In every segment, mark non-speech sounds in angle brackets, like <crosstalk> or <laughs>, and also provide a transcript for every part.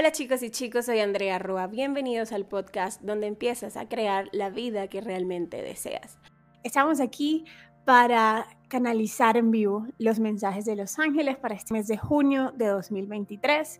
Hola chicos y chicos, soy Andrea Rua. Bienvenidos al podcast donde empiezas a crear la vida que realmente deseas. Estamos aquí para canalizar en vivo los mensajes de los ángeles para este mes de junio de 2023.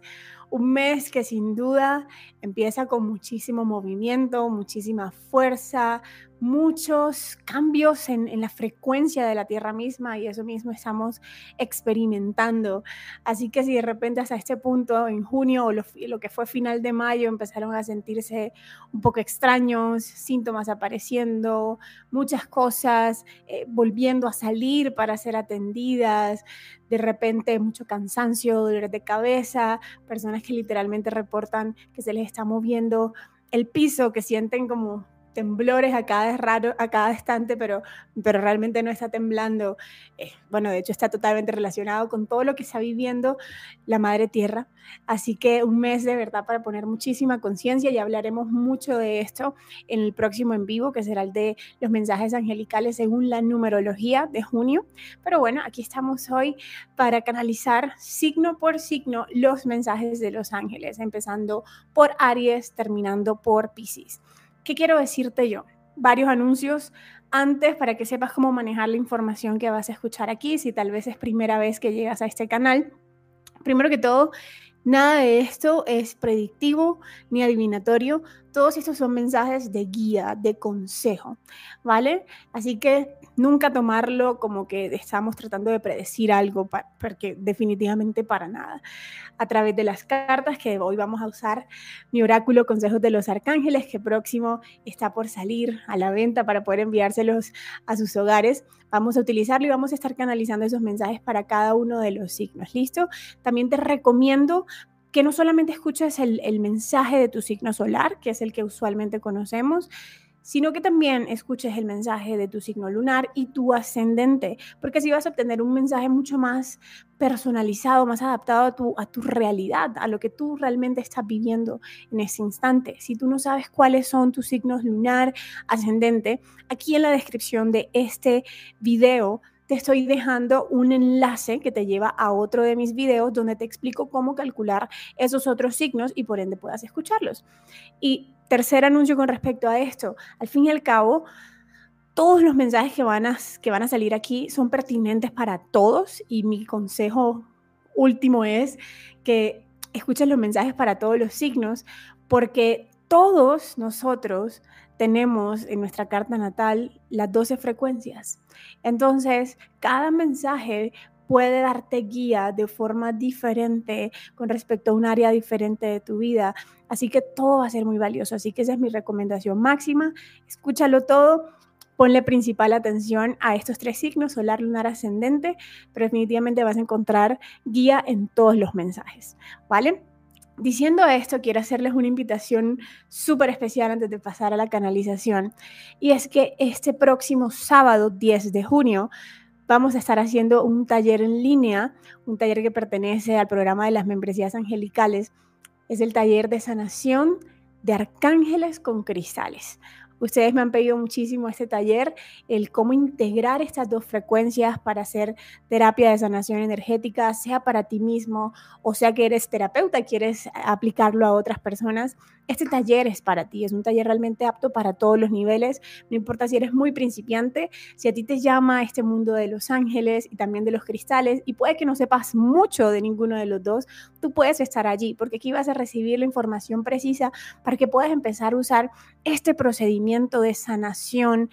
Un mes que sin duda empieza con muchísimo movimiento, muchísima fuerza, muchos cambios en, la frecuencia de la Tierra misma y eso mismo estamos experimentando. Así que si de repente hasta este punto, en junio o lo, que fue final de mayo, empezaron a sentirse un poco extraños, síntomas apareciendo, muchas cosas eh, volviendo a salir para ser atendidas, de repente mucho cansancio, dolor de cabeza, personas que literalmente reportan que se les está moviendo el piso, que sienten como temblores a cada, raro, a cada instante, pero, pero realmente no está temblando. Eh, bueno, de hecho está totalmente relacionado con todo lo que está viviendo la Madre Tierra. Así que un mes de verdad para poner muchísima conciencia y hablaremos mucho de esto en el próximo en vivo, que será el de los mensajes angelicales según la numerología de junio. Pero bueno, aquí estamos hoy para canalizar signo por signo los mensajes de los ángeles, empezando por Aries, terminando por Pisces. ¿Qué quiero decirte yo? Varios anuncios antes para que sepas cómo manejar la información que vas a escuchar aquí, si tal vez es primera vez que llegas a este canal. Primero que todo, Nada de esto es predictivo ni adivinatorio. Todos estos son mensajes de guía, de consejo, ¿vale? Así que nunca tomarlo como que estamos tratando de predecir algo, porque definitivamente para nada. A través de las cartas que hoy vamos a usar, mi oráculo Consejos de los Arcángeles, que próximo está por salir a la venta para poder enviárselos a sus hogares. Vamos a utilizarlo y vamos a estar canalizando esos mensajes para cada uno de los signos. ¿Listo? También te recomiendo que no solamente escuches el, mensaje de tu signo solar, que es el que usualmente conocemos, sino que también escuches el mensaje de tu signo lunar y tu ascendente, porque así vas a obtener un mensaje mucho más personalizado, más adaptado a tu, a tu realidad, a lo que tú realmente estás viviendo en ese instante. Si tú no sabes cuáles son tus signos lunar, ascendente, aquí en la descripción de este video te estoy dejando un enlace que te lleva a otro de mis videos donde te explico cómo calcular esos otros signos y por ende puedas escucharlos. Y tercer anuncio con respecto a esto, al fin y al cabo, todos los mensajes que van a, que van a salir aquí son pertinentes para todos y mi consejo último es que escuches los mensajes para todos los signos porque todos nosotros tenemos en nuestra carta natal las 12 frecuencias. Entonces, cada mensaje puede darte guía de forma diferente con respecto a un área diferente de tu vida. Así que todo va a ser muy valioso. Así que esa es mi recomendación máxima. Escúchalo todo. Ponle principal atención a estos tres signos, solar, lunar, ascendente, pero definitivamente vas a encontrar guía en todos los mensajes, ¿vale? Diciendo esto, quiero hacerles una invitación súper especial antes de pasar a la canalización. Y es que este próximo sábado, 10 de junio, vamos a estar haciendo un taller en línea, un taller que pertenece al programa de las membresías angelicales. Es el taller de sanación de arcángeles con cristales. Ustedes me han pedido muchísimo este taller, el cómo integrar estas dos frecuencias para hacer terapia de sanación energética, sea para ti mismo o sea que eres terapeuta quieres aplicarlo a otras personas. Este taller es para ti, es un taller realmente apto para todos los niveles, no importa si eres muy principiante, si a ti te llama este mundo de los ángeles y también de los cristales y puede que no sepas mucho de ninguno de los dos, tú puedes estar allí porque aquí vas a recibir la información precisa para que puedas empezar a usar este procedimiento de sanación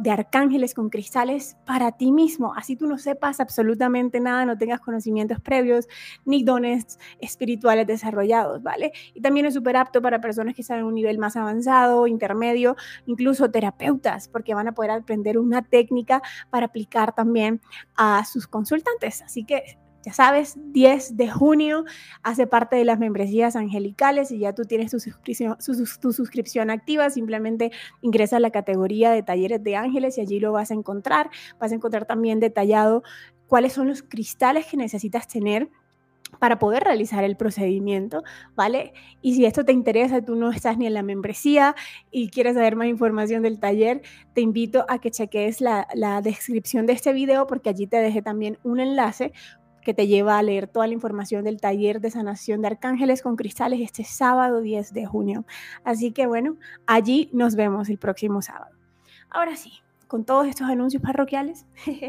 de arcángeles con cristales para ti mismo. Así tú no sepas absolutamente nada, no tengas conocimientos previos ni dones espirituales desarrollados, ¿vale? Y también es súper apto para personas que están en un nivel más avanzado, intermedio, incluso terapeutas, porque van a poder aprender una técnica para aplicar también a sus consultantes. Así que ya sabes, 10 de junio hace parte de las membresías angelicales y ya tú tienes tu suscripción, tu suscripción activa, simplemente ingresa a la categoría de talleres de ángeles y allí lo vas a encontrar. Vas a encontrar también detallado cuáles son los cristales que necesitas tener para poder realizar el procedimiento, ¿vale? Y si esto te interesa, tú no estás ni en la membresía y quieres saber más información del taller, te invito a que cheques la, la descripción de este video porque allí te dejé también un enlace que te lleva a leer toda la información del taller de sanación de arcángeles con cristales este sábado 10 de junio. Así que bueno, allí nos vemos el próximo sábado. Ahora sí, con todos estos anuncios parroquiales, <laughs>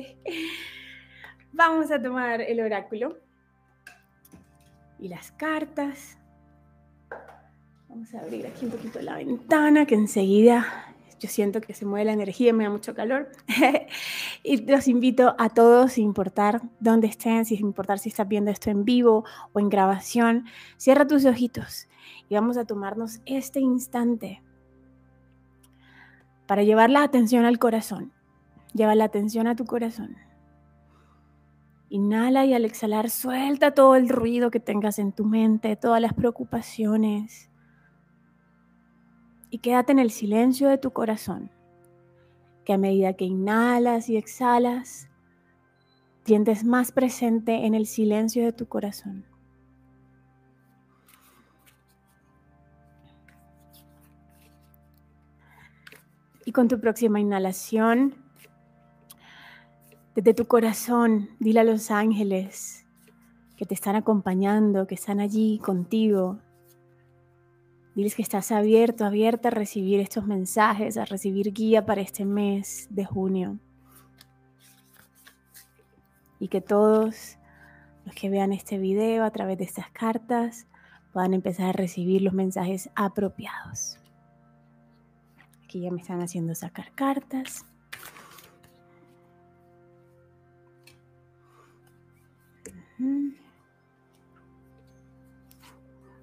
vamos a tomar el oráculo y las cartas. Vamos a abrir aquí un poquito la ventana que enseguida yo siento que se mueve la energía, me da mucho calor. <laughs> y los invito a todos, sin importar dónde estén, sin importar si estás viendo esto en vivo o en grabación, cierra tus ojitos y vamos a tomarnos este instante para llevar la atención al corazón. Lleva la atención a tu corazón. Inhala y al exhalar suelta todo el ruido que tengas en tu mente, todas las preocupaciones y quédate en el silencio de tu corazón, que a medida que inhalas y exhalas, sientes más presente en el silencio de tu corazón. Y con tu próxima inhalación, desde tu corazón, dile a los ángeles que te están acompañando, que están allí contigo, Diles que estás abierto, abierta a recibir estos mensajes, a recibir guía para este mes de junio. Y que todos los que vean este video a través de estas cartas puedan empezar a recibir los mensajes apropiados. Aquí ya me están haciendo sacar cartas.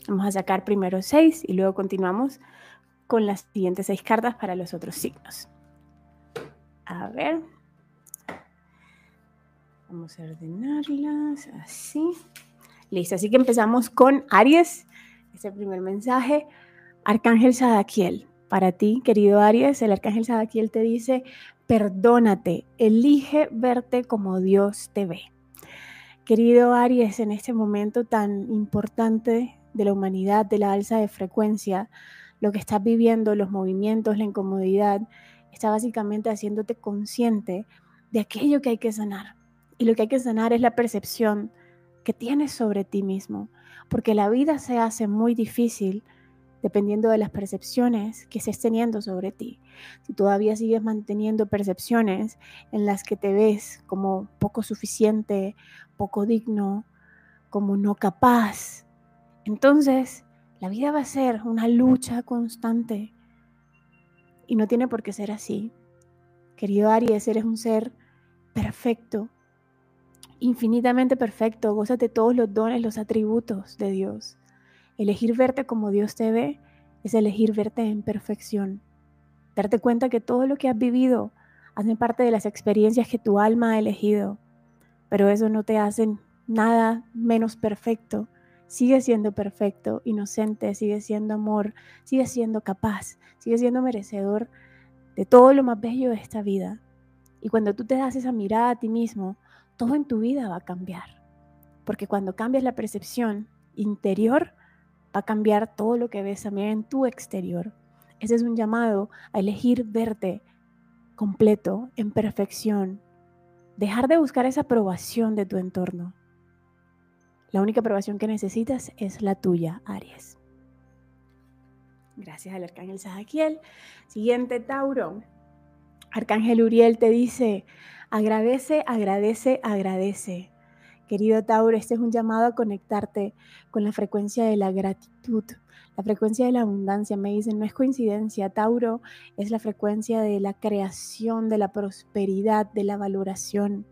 Vamos a sacar primero seis y luego continuamos con las siguientes seis cartas para los otros signos. A ver. Vamos a ordenarlas así. Listo, así que empezamos con Aries. Este primer mensaje. Arcángel Sadaquiel. Para ti, querido Aries, el Arcángel Sadaquiel te dice, perdónate, elige verte como Dios te ve. Querido Aries, en este momento tan importante de la humanidad, de la alza de frecuencia, lo que estás viviendo, los movimientos, la incomodidad, está básicamente haciéndote consciente de aquello que hay que sanar. Y lo que hay que sanar es la percepción que tienes sobre ti mismo, porque la vida se hace muy difícil dependiendo de las percepciones que estés teniendo sobre ti. Si todavía sigues manteniendo percepciones en las que te ves como poco suficiente, poco digno, como no capaz, entonces, la vida va a ser una lucha constante y no tiene por qué ser así. Querido Aries, eres un ser perfecto, infinitamente perfecto. Gózate todos los dones, los atributos de Dios. Elegir verte como Dios te ve es elegir verte en perfección. Darte cuenta que todo lo que has vivido hace parte de las experiencias que tu alma ha elegido, pero eso no te hace nada menos perfecto sigue siendo perfecto, inocente, sigue siendo amor, sigue siendo capaz, sigue siendo merecedor de todo lo más bello de esta vida. Y cuando tú te das esa mirada a ti mismo, todo en tu vida va a cambiar. Porque cuando cambias la percepción interior, va a cambiar todo lo que ves también en tu exterior. Ese es un llamado a elegir verte completo, en perfección. Dejar de buscar esa aprobación de tu entorno. La única aprobación que necesitas es la tuya, Aries. Gracias al arcángel Sajaquiel. Siguiente, Tauro. Arcángel Uriel te dice, agradece, agradece, agradece. Querido Tauro, este es un llamado a conectarte con la frecuencia de la gratitud, la frecuencia de la abundancia. Me dicen, no es coincidencia, Tauro es la frecuencia de la creación, de la prosperidad, de la valoración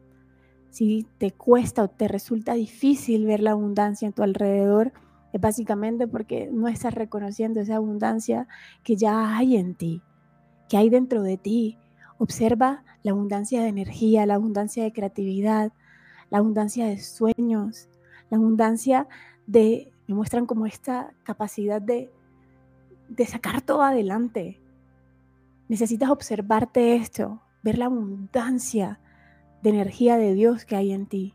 si te cuesta o te resulta difícil ver la abundancia en tu alrededor, es básicamente porque no estás reconociendo esa abundancia que ya hay en ti, que hay dentro de ti. Observa la abundancia de energía, la abundancia de creatividad, la abundancia de sueños, la abundancia de, me muestran como esta capacidad de, de sacar todo adelante. Necesitas observarte esto, ver la abundancia de energía de Dios que hay en ti,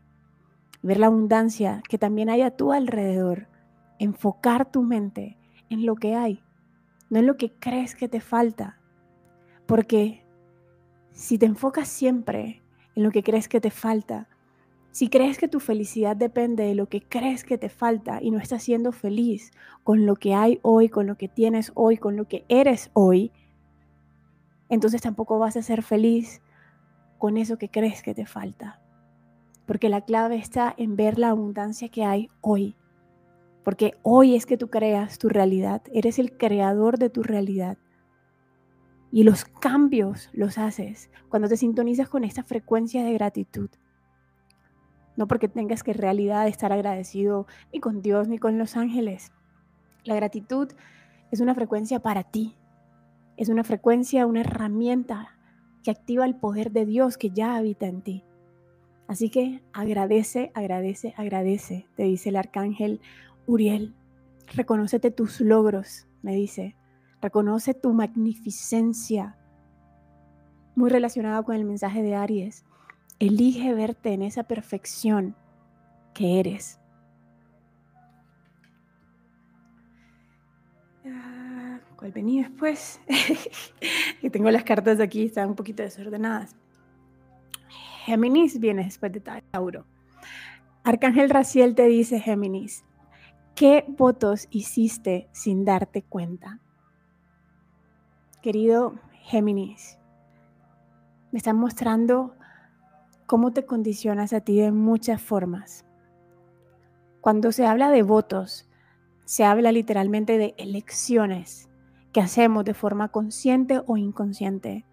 ver la abundancia que también hay a tu alrededor, enfocar tu mente en lo que hay, no en lo que crees que te falta, porque si te enfocas siempre en lo que crees que te falta, Si crees que tu felicidad depende de lo que crees que te falta y no estás siendo feliz con lo que hay hoy, con lo que tienes hoy, con lo que eres hoy, entonces tampoco vas a ser feliz con eso que crees que te falta. Porque la clave está en ver la abundancia que hay hoy. Porque hoy es que tú creas tu realidad. Eres el creador de tu realidad. Y los cambios los haces cuando te sintonizas con esta frecuencia de gratitud. No porque tengas que en realidad estar agradecido ni con Dios ni con los ángeles. La gratitud es una frecuencia para ti. Es una frecuencia, una herramienta que activa el poder de Dios que ya habita en ti. Así que agradece, agradece, agradece, te dice el arcángel Uriel. Reconócete tus logros, me dice. Reconoce tu magnificencia. Muy relacionado con el mensaje de Aries. Elige verte en esa perfección que eres. ¿Cuál después? <laughs> que tengo las cartas aquí, están un poquito desordenadas. Géminis viene después de Tauro. Arcángel Raciel te dice, Géminis, ¿qué votos hiciste sin darte cuenta? Querido Géminis, me están mostrando cómo te condicionas a ti de muchas formas. Cuando se habla de votos, se habla literalmente de elecciones que hacemos de forma consciente o inconsciente.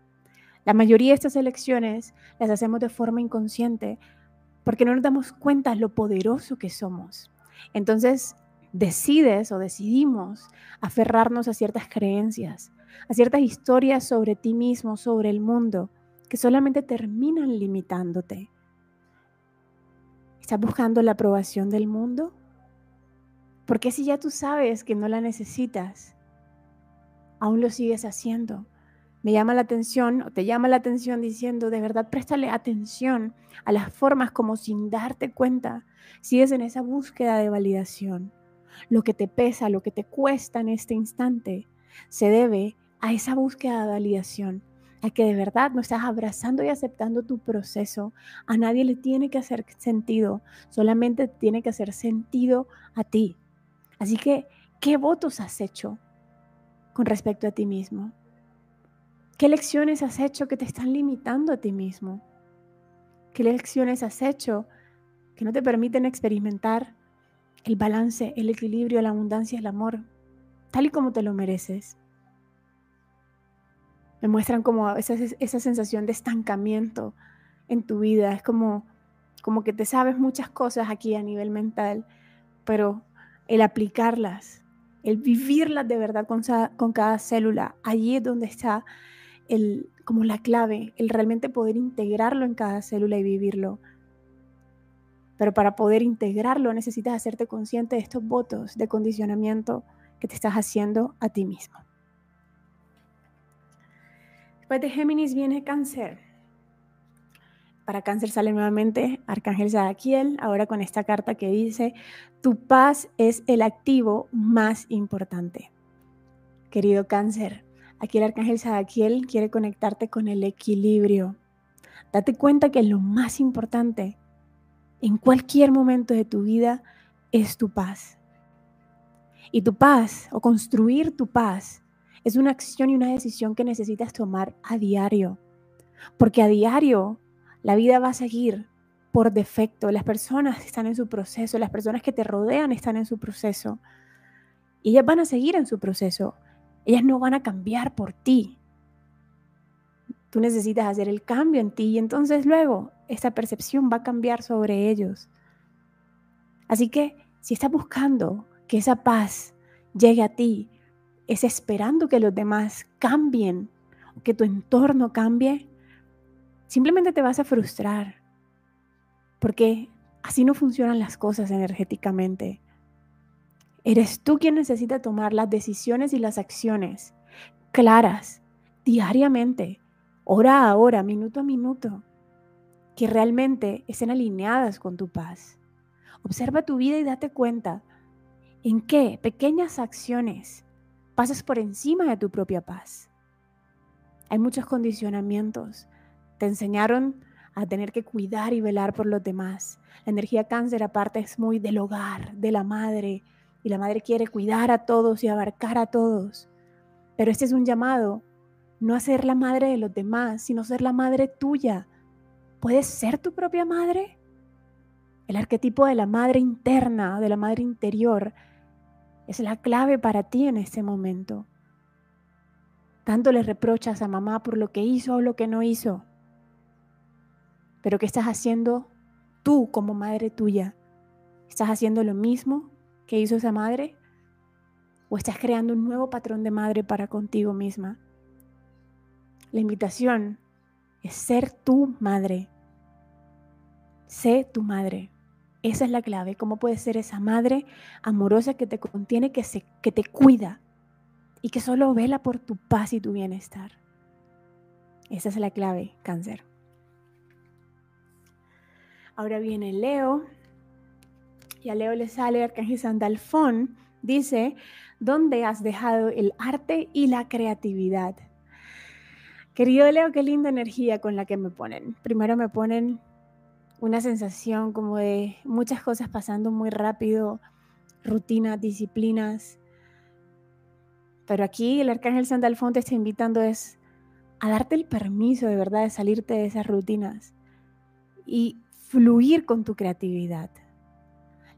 La mayoría de estas elecciones las hacemos de forma inconsciente porque no nos damos cuenta lo poderoso que somos. Entonces, decides o decidimos aferrarnos a ciertas creencias, a ciertas historias sobre ti mismo, sobre el mundo, que solamente terminan limitándote. ¿Estás buscando la aprobación del mundo? Porque si ya tú sabes que no la necesitas, aún lo sigues haciendo? Me llama la atención o te llama la atención diciendo, de verdad, préstale atención a las formas como sin darte cuenta sigues en esa búsqueda de validación. Lo que te pesa, lo que te cuesta en este instante, se debe a esa búsqueda de validación a que de verdad no estás abrazando y aceptando tu proceso. A nadie le tiene que hacer sentido, solamente tiene que hacer sentido a ti. Así que, ¿qué votos has hecho con respecto a ti mismo? ¿Qué lecciones has hecho que te están limitando a ti mismo? ¿Qué lecciones has hecho que no te permiten experimentar el balance, el equilibrio, la abundancia, el amor, tal y como te lo mereces? me muestran como esa, sensación de estancamiento en tu vida. Es como, como que te sabes muchas cosas aquí a nivel mental, pero el aplicarlas, el vivirlas de verdad con, con cada célula, allí es donde está el, como la clave, el realmente poder integrarlo en cada célula y vivirlo. Pero para poder integrarlo necesitas hacerte consciente de estos votos de condicionamiento que te estás haciendo a ti mismo. Después de Géminis viene Cáncer. Para Cáncer sale nuevamente Arcángel Sadaquiel, ahora con esta carta que dice, tu paz es el activo más importante. Querido Cáncer, aquí el Arcángel Sadaquiel quiere conectarte con el equilibrio. Date cuenta que lo más importante en cualquier momento de tu vida es tu paz. Y tu paz, o construir tu paz, es una acción y una decisión que necesitas tomar a diario. Porque a diario la vida va a seguir por defecto. Las personas están en su proceso, las personas que te rodean están en su proceso. Y ellas van a seguir en su proceso. Ellas no van a cambiar por ti. Tú necesitas hacer el cambio en ti y entonces luego esa percepción va a cambiar sobre ellos. Así que si estás buscando que esa paz llegue a ti, es esperando que los demás cambien, que tu entorno cambie, simplemente te vas a frustrar, porque así no funcionan las cosas energéticamente. Eres tú quien necesita tomar las decisiones y las acciones claras, diariamente, hora a hora, minuto a minuto, que realmente estén alineadas con tu paz. Observa tu vida y date cuenta en qué pequeñas acciones pasas por encima de tu propia paz. Hay muchos condicionamientos. Te enseñaron a tener que cuidar y velar por los demás, La energía cáncer aparte es muy del hogar, de la madre, y la madre quiere cuidar a todos y abarcar a todos. Pero este es un llamado, no a ser la madre de los demás, sino ser la madre tuya. ¿Puedes ser tu propia madre? El arquetipo de la madre interna, de la madre interior, es la clave para ti en este momento. Tanto le reprochas a mamá por lo que hizo o lo que no hizo. Pero ¿qué estás haciendo tú como madre tuya? ¿Estás haciendo lo mismo que hizo esa madre? ¿O estás creando un nuevo patrón de madre para contigo misma? La invitación es ser tu madre. Sé tu madre. Esa es la clave. ¿Cómo puedes ser esa madre amorosa que te contiene, que, se, que te cuida y que solo vela por tu paz y tu bienestar? Esa es la clave, cáncer. Ahora viene Leo. Y a Leo le sale Arcángel Sandalfón. Dice, ¿dónde has dejado el arte y la creatividad? Querido Leo, qué linda energía con la que me ponen. Primero me ponen una sensación como de muchas cosas pasando muy rápido, rutinas, disciplinas. Pero aquí el arcángel Sandalfón te está invitando es a darte el permiso de verdad de salirte de esas rutinas y fluir con tu creatividad.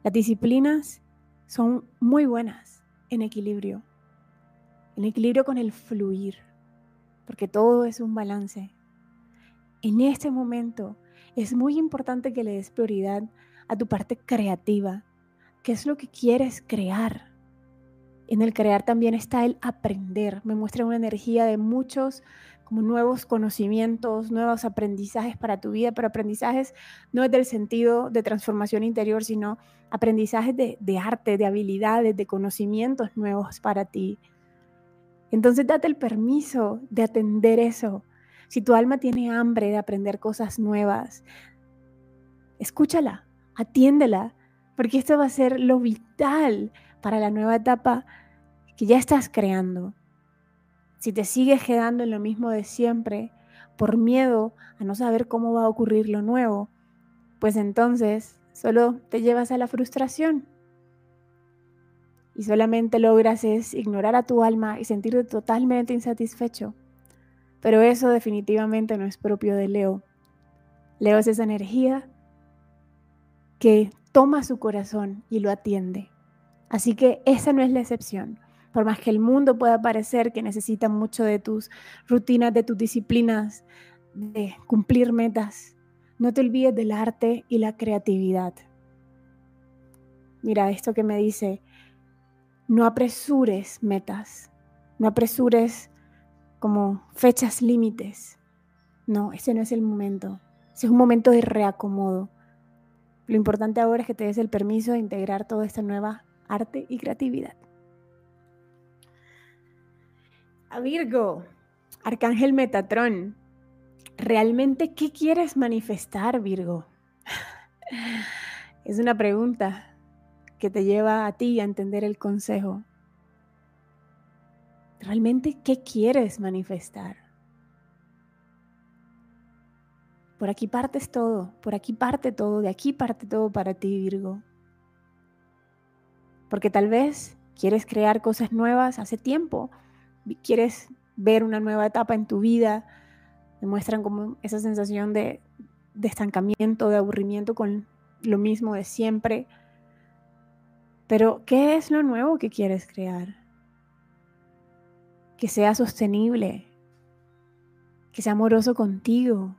Las disciplinas son muy buenas en equilibrio, en equilibrio con el fluir, porque todo es un balance. En este momento, es muy importante que le des prioridad a tu parte creativa. ¿Qué es lo que quieres crear? En el crear también está el aprender. Me muestra una energía de muchos como nuevos conocimientos, nuevos aprendizajes para tu vida, pero aprendizajes no es del sentido de transformación interior, sino aprendizajes de, de arte, de habilidades, de conocimientos nuevos para ti. Entonces date el permiso de atender eso, si tu alma tiene hambre de aprender cosas nuevas, escúchala, atiéndela, porque esto va a ser lo vital para la nueva etapa que ya estás creando. Si te sigues quedando en lo mismo de siempre, por miedo a no saber cómo va a ocurrir lo nuevo, pues entonces solo te llevas a la frustración. Y solamente logras es ignorar a tu alma y sentirte totalmente insatisfecho. Pero eso definitivamente no es propio de Leo. Leo es esa energía que toma su corazón y lo atiende. Así que esa no es la excepción. Por más que el mundo pueda parecer que necesita mucho de tus rutinas, de tus disciplinas, de cumplir metas, no te olvides del arte y la creatividad. Mira esto que me dice, no apresures metas, no apresures como fechas límites. No, ese no es el momento. Ese es un momento de reacomodo. Lo importante ahora es que te des el permiso de integrar toda esta nueva arte y creatividad. A Virgo, Arcángel Metatrón, ¿realmente qué quieres manifestar, Virgo? Es una pregunta que te lleva a ti a entender el consejo realmente qué quieres manifestar. Por aquí partes todo, por aquí parte todo, de aquí parte todo para ti, Virgo. Porque tal vez quieres crear cosas nuevas hace tiempo, quieres ver una nueva etapa en tu vida, demuestran como esa sensación de, de estancamiento, de aburrimiento con lo mismo de siempre. Pero, ¿qué es lo nuevo que quieres crear? que sea sostenible, que sea amoroso contigo,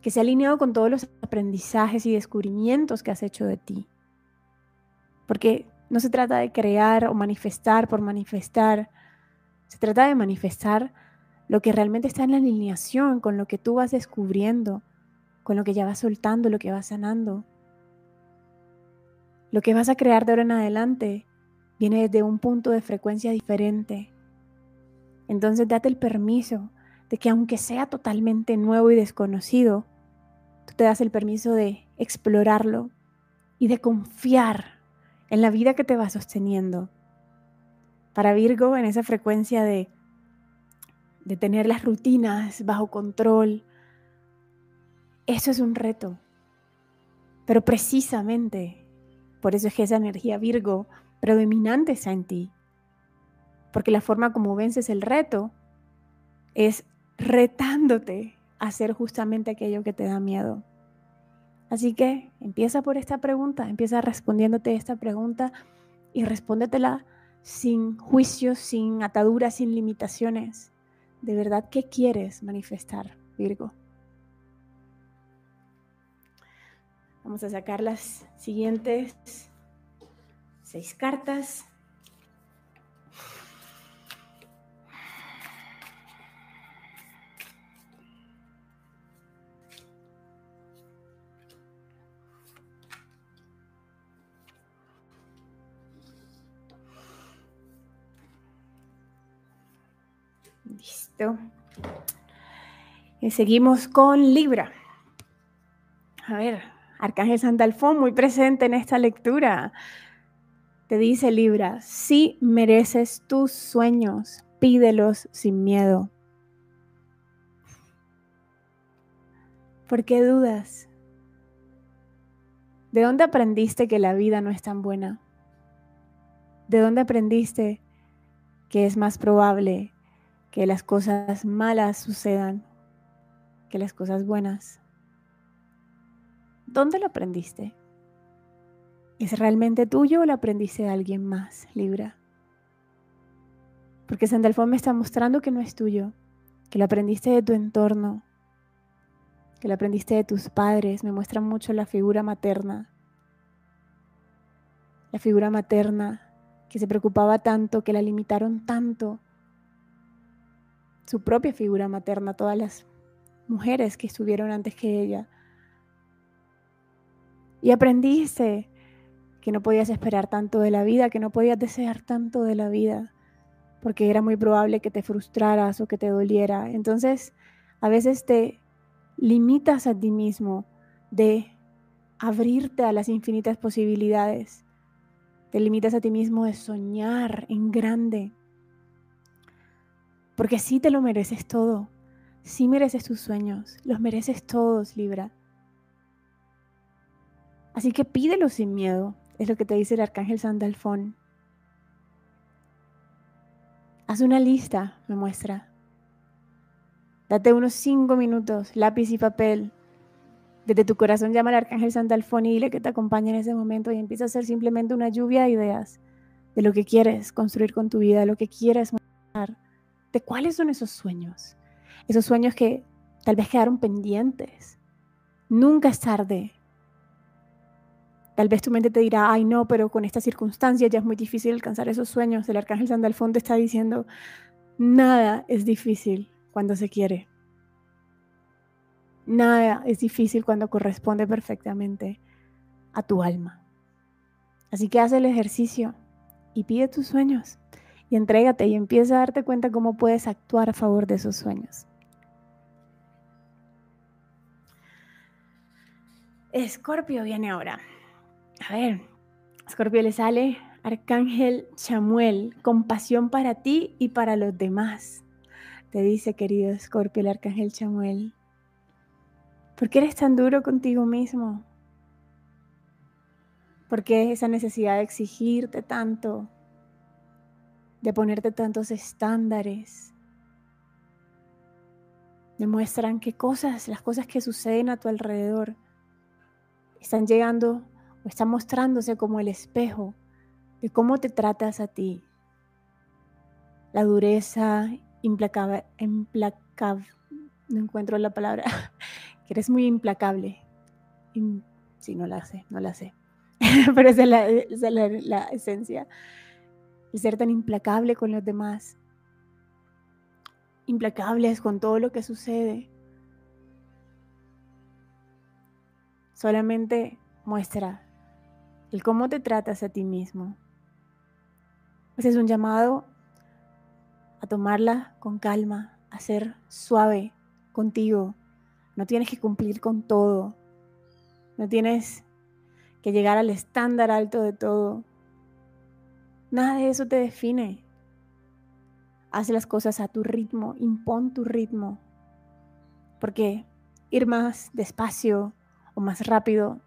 que sea alineado con todos los aprendizajes y descubrimientos que has hecho de ti. Porque no se trata de crear o manifestar por manifestar, se trata de manifestar lo que realmente está en la alineación con lo que tú vas descubriendo, con lo que ya vas soltando, lo que vas sanando. Lo que vas a crear de ahora en adelante viene desde un punto de frecuencia diferente, entonces date el permiso de que aunque sea totalmente nuevo y desconocido, tú te das el permiso de explorarlo y de confiar en la vida que te va sosteniendo. Para Virgo, en esa frecuencia de, de tener las rutinas bajo control, eso es un reto. Pero precisamente por eso es que esa energía Virgo predominante está en ti. Porque la forma como vences el reto es retándote a hacer justamente aquello que te da miedo. Así que empieza por esta pregunta, empieza respondiéndote esta pregunta y respóndetela sin juicios, sin ataduras, sin limitaciones. De verdad, ¿qué quieres manifestar, Virgo? Vamos a sacar las siguientes seis cartas. Y seguimos con Libra. A ver, Arcángel Sandalfón muy presente en esta lectura. Te dice Libra, si mereces tus sueños, pídelos sin miedo. ¿Por qué dudas? ¿De dónde aprendiste que la vida no es tan buena? ¿De dónde aprendiste que es más probable que las cosas malas sucedan que las cosas buenas? ¿Dónde lo aprendiste? ¿Es realmente tuyo o lo aprendiste de alguien más, Libra? Porque Sandalfón me está mostrando que no es tuyo, que lo aprendiste de tu entorno, que lo aprendiste de tus padres. Me muestra mucho la figura materna. La figura materna que se preocupaba tanto, que la limitaron tanto. Su propia figura materna, todas las mujeres que estuvieron antes que ella y aprendiste que no podías esperar tanto de la vida, que no podías desear tanto de la vida, porque era muy probable que te frustraras o que te doliera. Entonces, a veces te limitas a ti mismo de abrirte a las infinitas posibilidades. Te limitas a ti mismo de soñar en grande. Porque sí te lo mereces todo. Sí mereces tus sueños. Los mereces todos, Libra. Así que pídelo sin miedo, es lo que te dice el arcángel Sandalfón. Haz una lista, me muestra. Date unos cinco minutos, lápiz y papel. Desde tu corazón llama al arcángel Sandalfón y dile que te acompañe en ese momento y empieza a hacer simplemente una lluvia de ideas de lo que quieres construir con tu vida, lo que quieres mostrar, de cuáles son esos sueños. Esos sueños que tal vez quedaron pendientes. Nunca es tarde Tal vez tu mente te dirá, ay no, pero con esta circunstancia ya es muy difícil alcanzar esos sueños. El arcángel Sandalfón te está diciendo, nada es difícil cuando se quiere. Nada es difícil cuando corresponde perfectamente a tu alma. Así que haz el ejercicio y pide tus sueños y entrégate y empieza a darte cuenta cómo puedes actuar a favor de esos sueños. Escorpio viene ahora. A ver, Scorpio le sale Arcángel Chamuel, compasión para ti y para los demás. Te dice, querido Scorpio, el Arcángel Chamuel. ¿Por qué eres tan duro contigo mismo? ¿Por qué esa necesidad de exigirte tanto? De ponerte tantos estándares. Demuestran que cosas, las cosas que suceden a tu alrededor, están llegando o está mostrándose como el espejo de cómo te tratas a ti. La dureza, implacable, no encuentro la palabra, <laughs> que eres muy implacable. sí, no la sé, no la sé. <laughs> Pero esa es, la esencia. El ser tan implacable con los demás. Implacables con todo lo que sucede. Solamente muestra el cómo te tratas a ti mismo. Ese es un llamado a tomarla con calma, a ser suave contigo. No tienes que cumplir con todo. No tienes que llegar al estándar alto de todo. Nada de eso te define. Haz las cosas a tu ritmo, impón tu ritmo. Porque ir más despacio o más rápido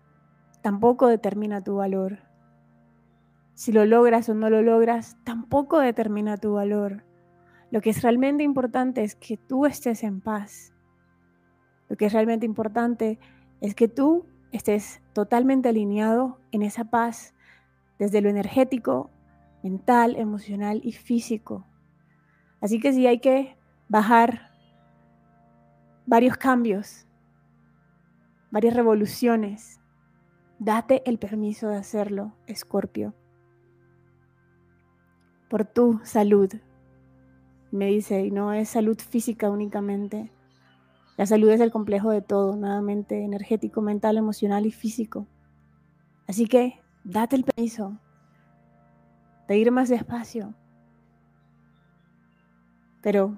tampoco determina tu valor. Si lo logras o no lo logras, tampoco determina tu valor. Lo que es realmente importante es que tú estés en paz. Lo que es realmente importante es que tú estés totalmente alineado en esa paz desde lo energético, mental, emocional y físico. Así que si hay que bajar varios cambios, varias revoluciones, date el permiso de hacerlo, Escorpio, por tu salud. Me dice, y no es salud física únicamente, la salud es el complejo de todo, nuevamente energético, mental, emocional y físico. Así que date el permiso ir más despacio. Pero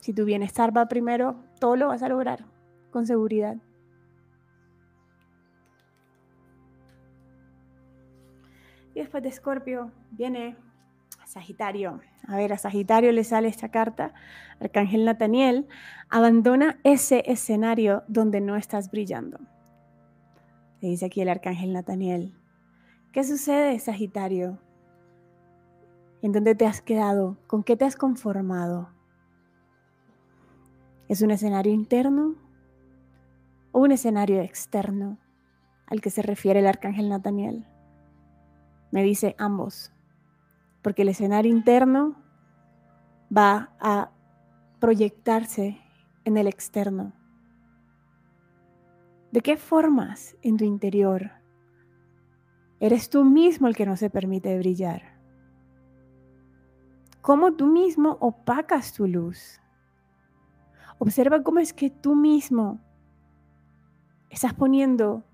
si tu bienestar va primero, todo lo vas a lograr con seguridad. Y después de Escorpio viene Sagitario. A ver, a Sagitario le sale esta carta. Arcángel Nataniel, abandona ese escenario donde no estás brillando. Le dice aquí el Arcángel Nataniel. ¿Qué sucede, Sagitario? ¿En dónde te has quedado? ¿Con qué te has conformado? ¿Es un escenario interno o un escenario externo al que se refiere el Arcángel Nataniel? Me dice ambos porque el escenario interno va a proyectarse en el externo. ¿De qué formas en tu interior eres tú mismo el que no se permite brillar? ¿Cómo tú mismo opacas tu luz? Observa cómo es que tú mismo estás poniendo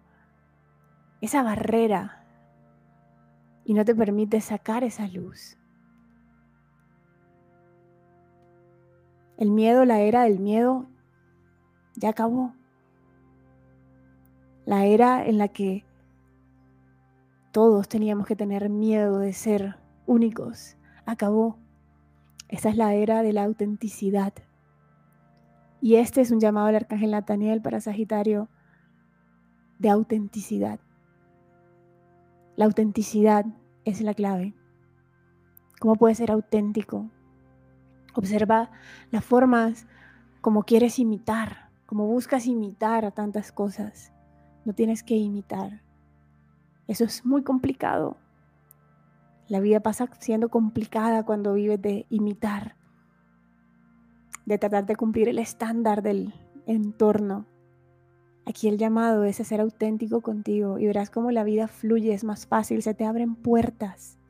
esa barrera y no te permite sacar esa luz. El miedo, la era del miedo, ya acabó. La era en la que todos teníamos que tener miedo de ser únicos, acabó. Esta es la era de la autenticidad. Y este es un llamado al arcángel Nataniel para Sagitario de autenticidad. La autenticidad es la clave. ¿Cómo puedes ser auténtico? Observa las formas como quieres imitar, como buscas imitar a tantas cosas. No tienes que imitar. Eso es muy complicado. La vida pasa siendo complicada cuando vives de imitar, de tratar de cumplir el estándar del entorno. Aquí el llamado es ser auténtico contigo y verás cómo la vida fluye, es más fácil, se te abren puertas.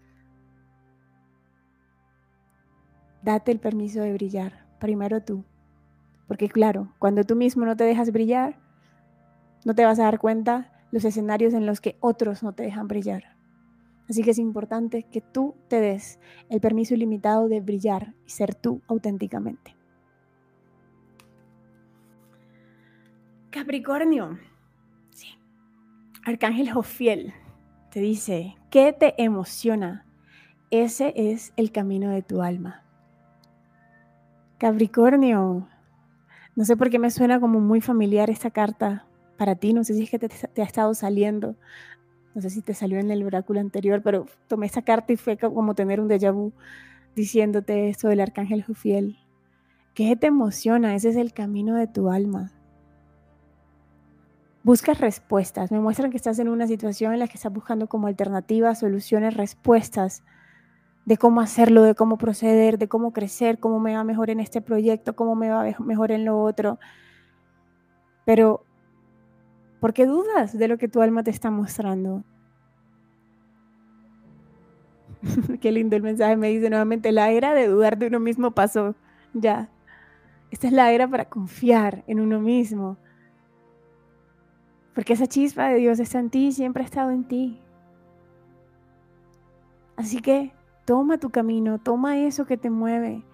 Date el permiso de brillar, primero tú. Porque claro, cuando tú mismo no te dejas brillar, no te vas a dar cuenta los escenarios en los que otros no te dejan brillar. Así que es importante que tú te des el permiso ilimitado de brillar y ser tú auténticamente. Capricornio. Sí. Arcángel Jofiel te dice, ¿qué te emociona? Ese es el camino de tu alma. Capricornio. No sé por qué me suena como muy familiar esta carta para ti. No sé si es que te, ha estado saliendo. No sé si te salió en el oráculo anterior, pero tomé esta carta y fue como tener un déjà vu diciéndote esto del arcángel Jofiel. ¿Qué te emociona? Ese es el camino de tu alma. Buscas respuestas, me muestran que estás en una situación en la que estás buscando como alternativas, soluciones, respuestas de cómo hacerlo, de cómo proceder, de cómo crecer, cómo me va mejor en este proyecto, cómo me va mejor en lo otro. Pero, ¿por qué dudas de lo que tu alma te está mostrando? <laughs> qué lindo el mensaje, me dice nuevamente, la era de dudar de uno mismo pasó, ya. Esta es la era para confiar en uno mismo porque esa chispa de Dios está en ti siempre ha estado en ti. Así que toma tu camino, toma eso que te mueve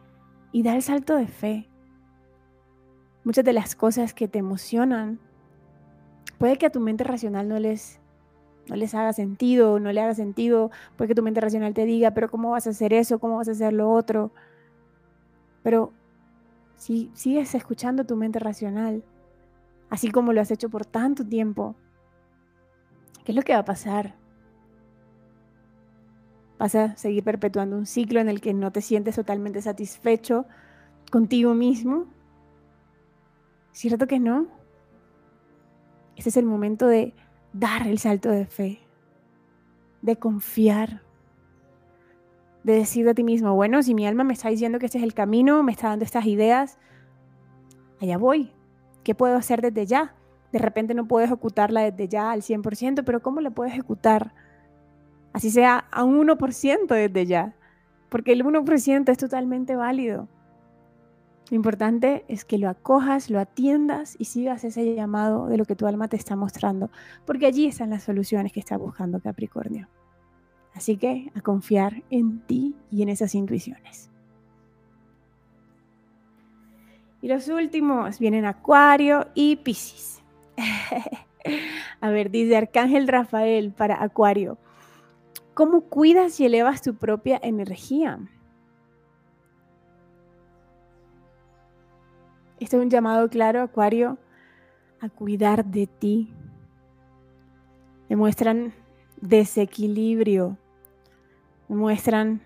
y da el salto de fe. Muchas de las cosas que te emocionan, puede que a tu mente racional no les, no les haga sentido, no le haga sentido, puede que tu mente racional te diga, pero ¿cómo vas a hacer eso? ¿Cómo vas a hacer lo otro? Pero si sigues escuchando tu mente racional, así como lo has hecho por tanto tiempo, ¿Qué es lo que va a pasar? ¿Vas a seguir perpetuando un ciclo en el que no te sientes totalmente satisfecho contigo mismo? ¿Cierto que no? Ese es el momento de dar el salto de fe, de confiar, de decir a ti mismo, bueno, si mi alma me está diciendo que este es el camino, me está dando estas ideas, allá voy. ¿Qué puedo hacer desde ya? De repente no puedo ejecutarla desde ya al 100%, pero ¿cómo la puedo ejecutar? Así sea a un 1% desde ya, porque el 1% es totalmente válido. Lo importante es que lo acojas, lo atiendas y sigas ese llamado de lo que tu alma te está mostrando, porque allí están las soluciones que está buscando Capricornio. Así que a confiar en ti y en esas intuiciones. Y los últimos vienen Acuario y Piscis. <laughs> a ver, dice Arcángel Rafael para Acuario. ¿Cómo cuidas y elevas tu propia energía? Este es un llamado claro, Acuario, a cuidar de ti. Demuestran desequilibrio, demuestran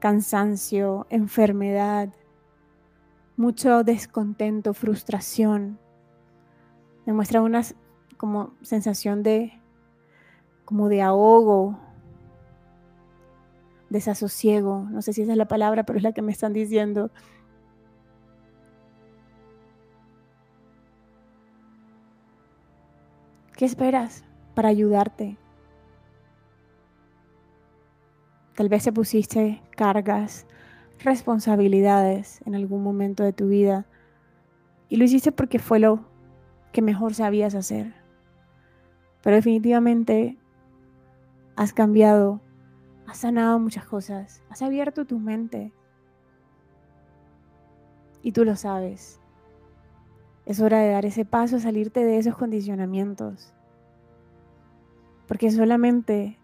cansancio, enfermedad, mucho descontento, frustración. Demuestran una como sensación de como de ahogo, desasosiego. No sé si esa es la palabra, pero es la que me están diciendo. ¿Qué esperas para ayudarte? Tal vez te pusiste cargas, responsabilidades en algún momento de tu vida y lo hiciste porque fue lo que mejor sabías hacer. Pero definitivamente has cambiado, has sanado muchas cosas, has abierto tu mente y tú lo sabes. Es hora de dar ese paso, salirte de esos condicionamientos. Porque solamente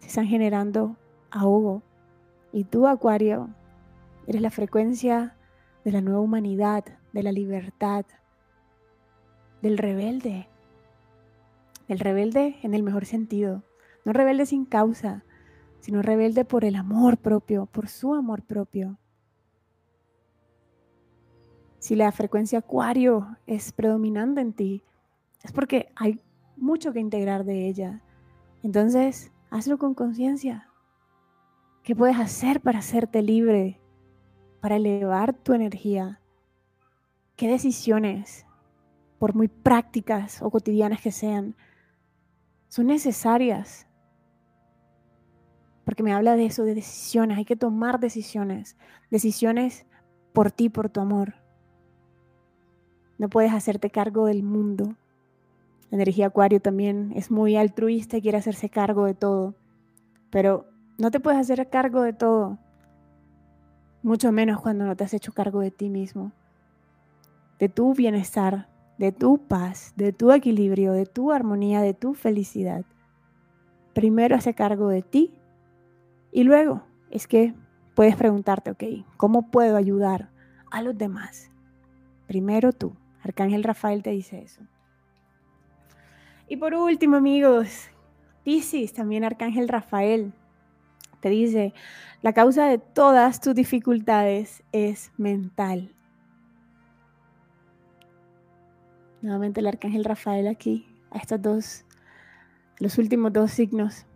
se están generando ahogo. Y tú, Acuario, eres la frecuencia de la nueva humanidad, de la libertad, del rebelde. El rebelde en el mejor sentido. No rebelde sin causa, sino rebelde por el amor propio, por su amor propio. Si la frecuencia acuario es predominante en ti, es porque hay mucho que integrar de ella. Entonces, hazlo con conciencia. ¿Qué puedes hacer para hacerte libre? Para elevar tu energía. ¿Qué decisiones, por muy prácticas o cotidianas que sean, son necesarias? Porque me habla de eso, de decisiones. Hay que tomar decisiones. Decisiones por ti, por tu amor. No puedes hacerte cargo del mundo. La energía acuario también es muy altruista y quiere hacerse cargo de todo. Pero no te puedes hacer cargo de todo. Mucho menos cuando no te has hecho cargo de ti mismo. De tu bienestar, de tu paz, de tu equilibrio, de tu armonía, de tu felicidad. Primero hace cargo de ti y luego es que puedes preguntarte, ok, ¿cómo puedo ayudar a los demás? Primero tú. Arcángel Rafael te dice eso. Y por último, amigos, Piscis, también Arcángel Rafael, te dice, la causa de todas tus dificultades es mental. Nuevamente el Arcángel Rafael aquí, a estos dos, los últimos dos signos.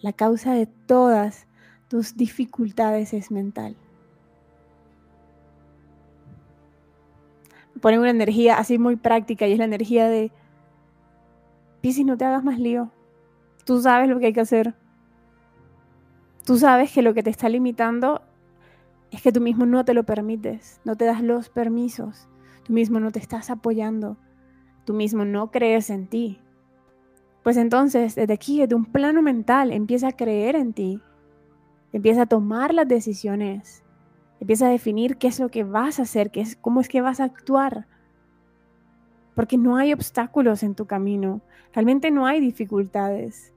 La causa de todas tus dificultades es mental. Ponen una energía así muy práctica y es la energía de, Piscis, no te hagas más lío. Tú sabes lo que hay que hacer. Tú sabes que lo que te está limitando es que tú mismo no te lo permites, no te das los permisos, tú mismo no te estás apoyando, tú mismo no crees en ti. Pues entonces, desde aquí, desde un plano mental, empieza a creer en ti, empieza a tomar las decisiones, Empieza a definir qué es lo que vas a hacer, qué es, cómo es que vas a actuar. Porque no hay obstáculos en tu camino. Realmente no hay dificultades.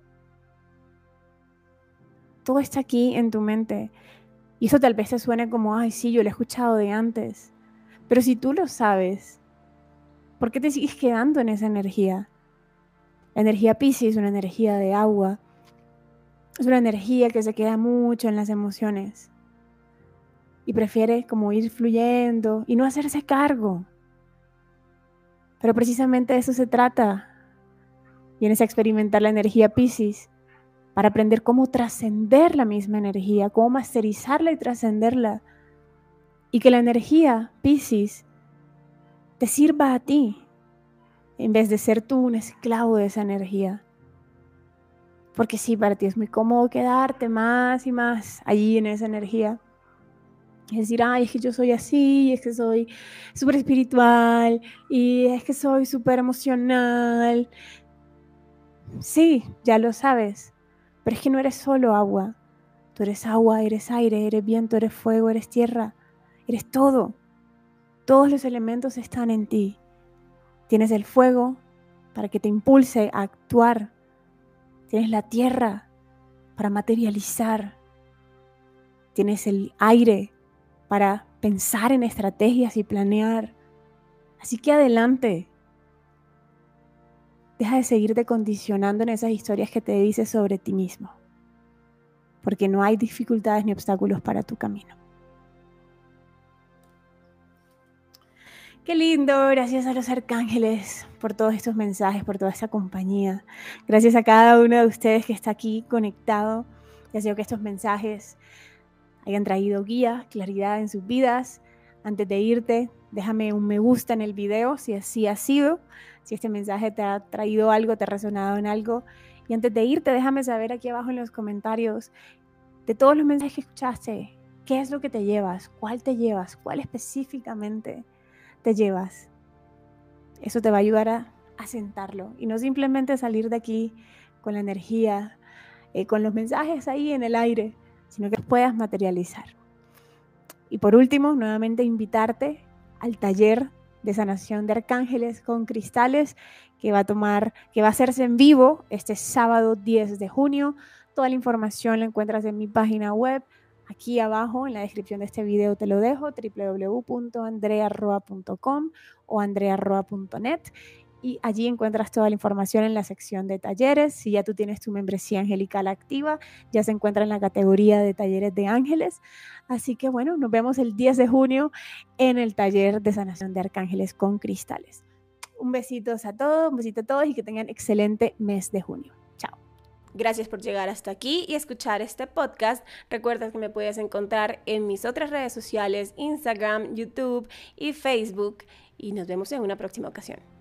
Todo está aquí en tu mente. Y eso tal vez te suene como, ay, sí, yo lo he escuchado de antes. Pero si tú lo sabes, ¿por qué te sigues quedando en esa energía? La energía Pisces es una energía de agua. Es una energía que se queda mucho en las emociones y prefiere como ir fluyendo y no hacerse cargo. Pero precisamente de eso se trata. Vienes a experimentar la energía Pisces para aprender cómo trascender la misma energía, cómo masterizarla y trascenderla. Y que la energía Pisces te sirva a ti, en vez de ser tú un esclavo de esa energía. Porque sí, para ti es muy cómodo quedarte más y más allí en esa energía. Es decir, ay, es que yo soy así, es que soy súper espiritual, y es que soy súper emocional. Sí, ya lo sabes, pero es que no eres solo agua. Tú eres agua, eres aire, eres viento, eres fuego, eres tierra, eres todo. Todos los elementos están en ti. Tienes el fuego para que te impulse a actuar. Tienes la tierra para materializar. Tienes el aire para pensar en estrategias y planear. Así que adelante. Deja de seguirte condicionando en esas historias que te dices sobre ti mismo, porque no hay dificultades ni obstáculos para tu camino. Qué lindo, gracias a los arcángeles por todos estos mensajes, por toda esta compañía. Gracias a cada uno de ustedes que está aquí conectado. Deseo que estos mensajes hayan traído guía, claridad en sus vidas. Antes de irte, déjame un me gusta en el video si así ha sido, si este mensaje te ha traído algo, te ha resonado en algo. Y antes de irte, déjame saber aquí abajo en los comentarios de todos los mensajes que escuchaste, qué es lo que te llevas, cuál te llevas, cuál específicamente te llevas. Eso te va a ayudar a, asentarlo y no simplemente salir de aquí con la energía, eh, con los mensajes ahí en el aire, sino que puedas materializar. Y por último, nuevamente invitarte al taller de sanación de arcángeles con cristales que va a tomar, que va a hacerse en vivo este sábado 10 de junio. Toda la información la encuentras en mi página web. Aquí abajo en la descripción de este video te lo dejo, www.andrearroa.com o andrearroa.net y allí encuentras toda la información en la sección de talleres. Si ya tú tienes tu membresía angelical activa, ya se encuentra en la categoría de talleres de ángeles. Así que bueno, nos vemos el 10 de junio en el taller de sanación de arcángeles con cristales. Un besito a todos, un besito a todos y que tengan excelente mes de junio. Chao. Gracias por llegar hasta aquí y escuchar este podcast. Recuerda que me puedes encontrar en mis otras redes sociales, Instagram, YouTube y Facebook. Y nos vemos en una próxima ocasión.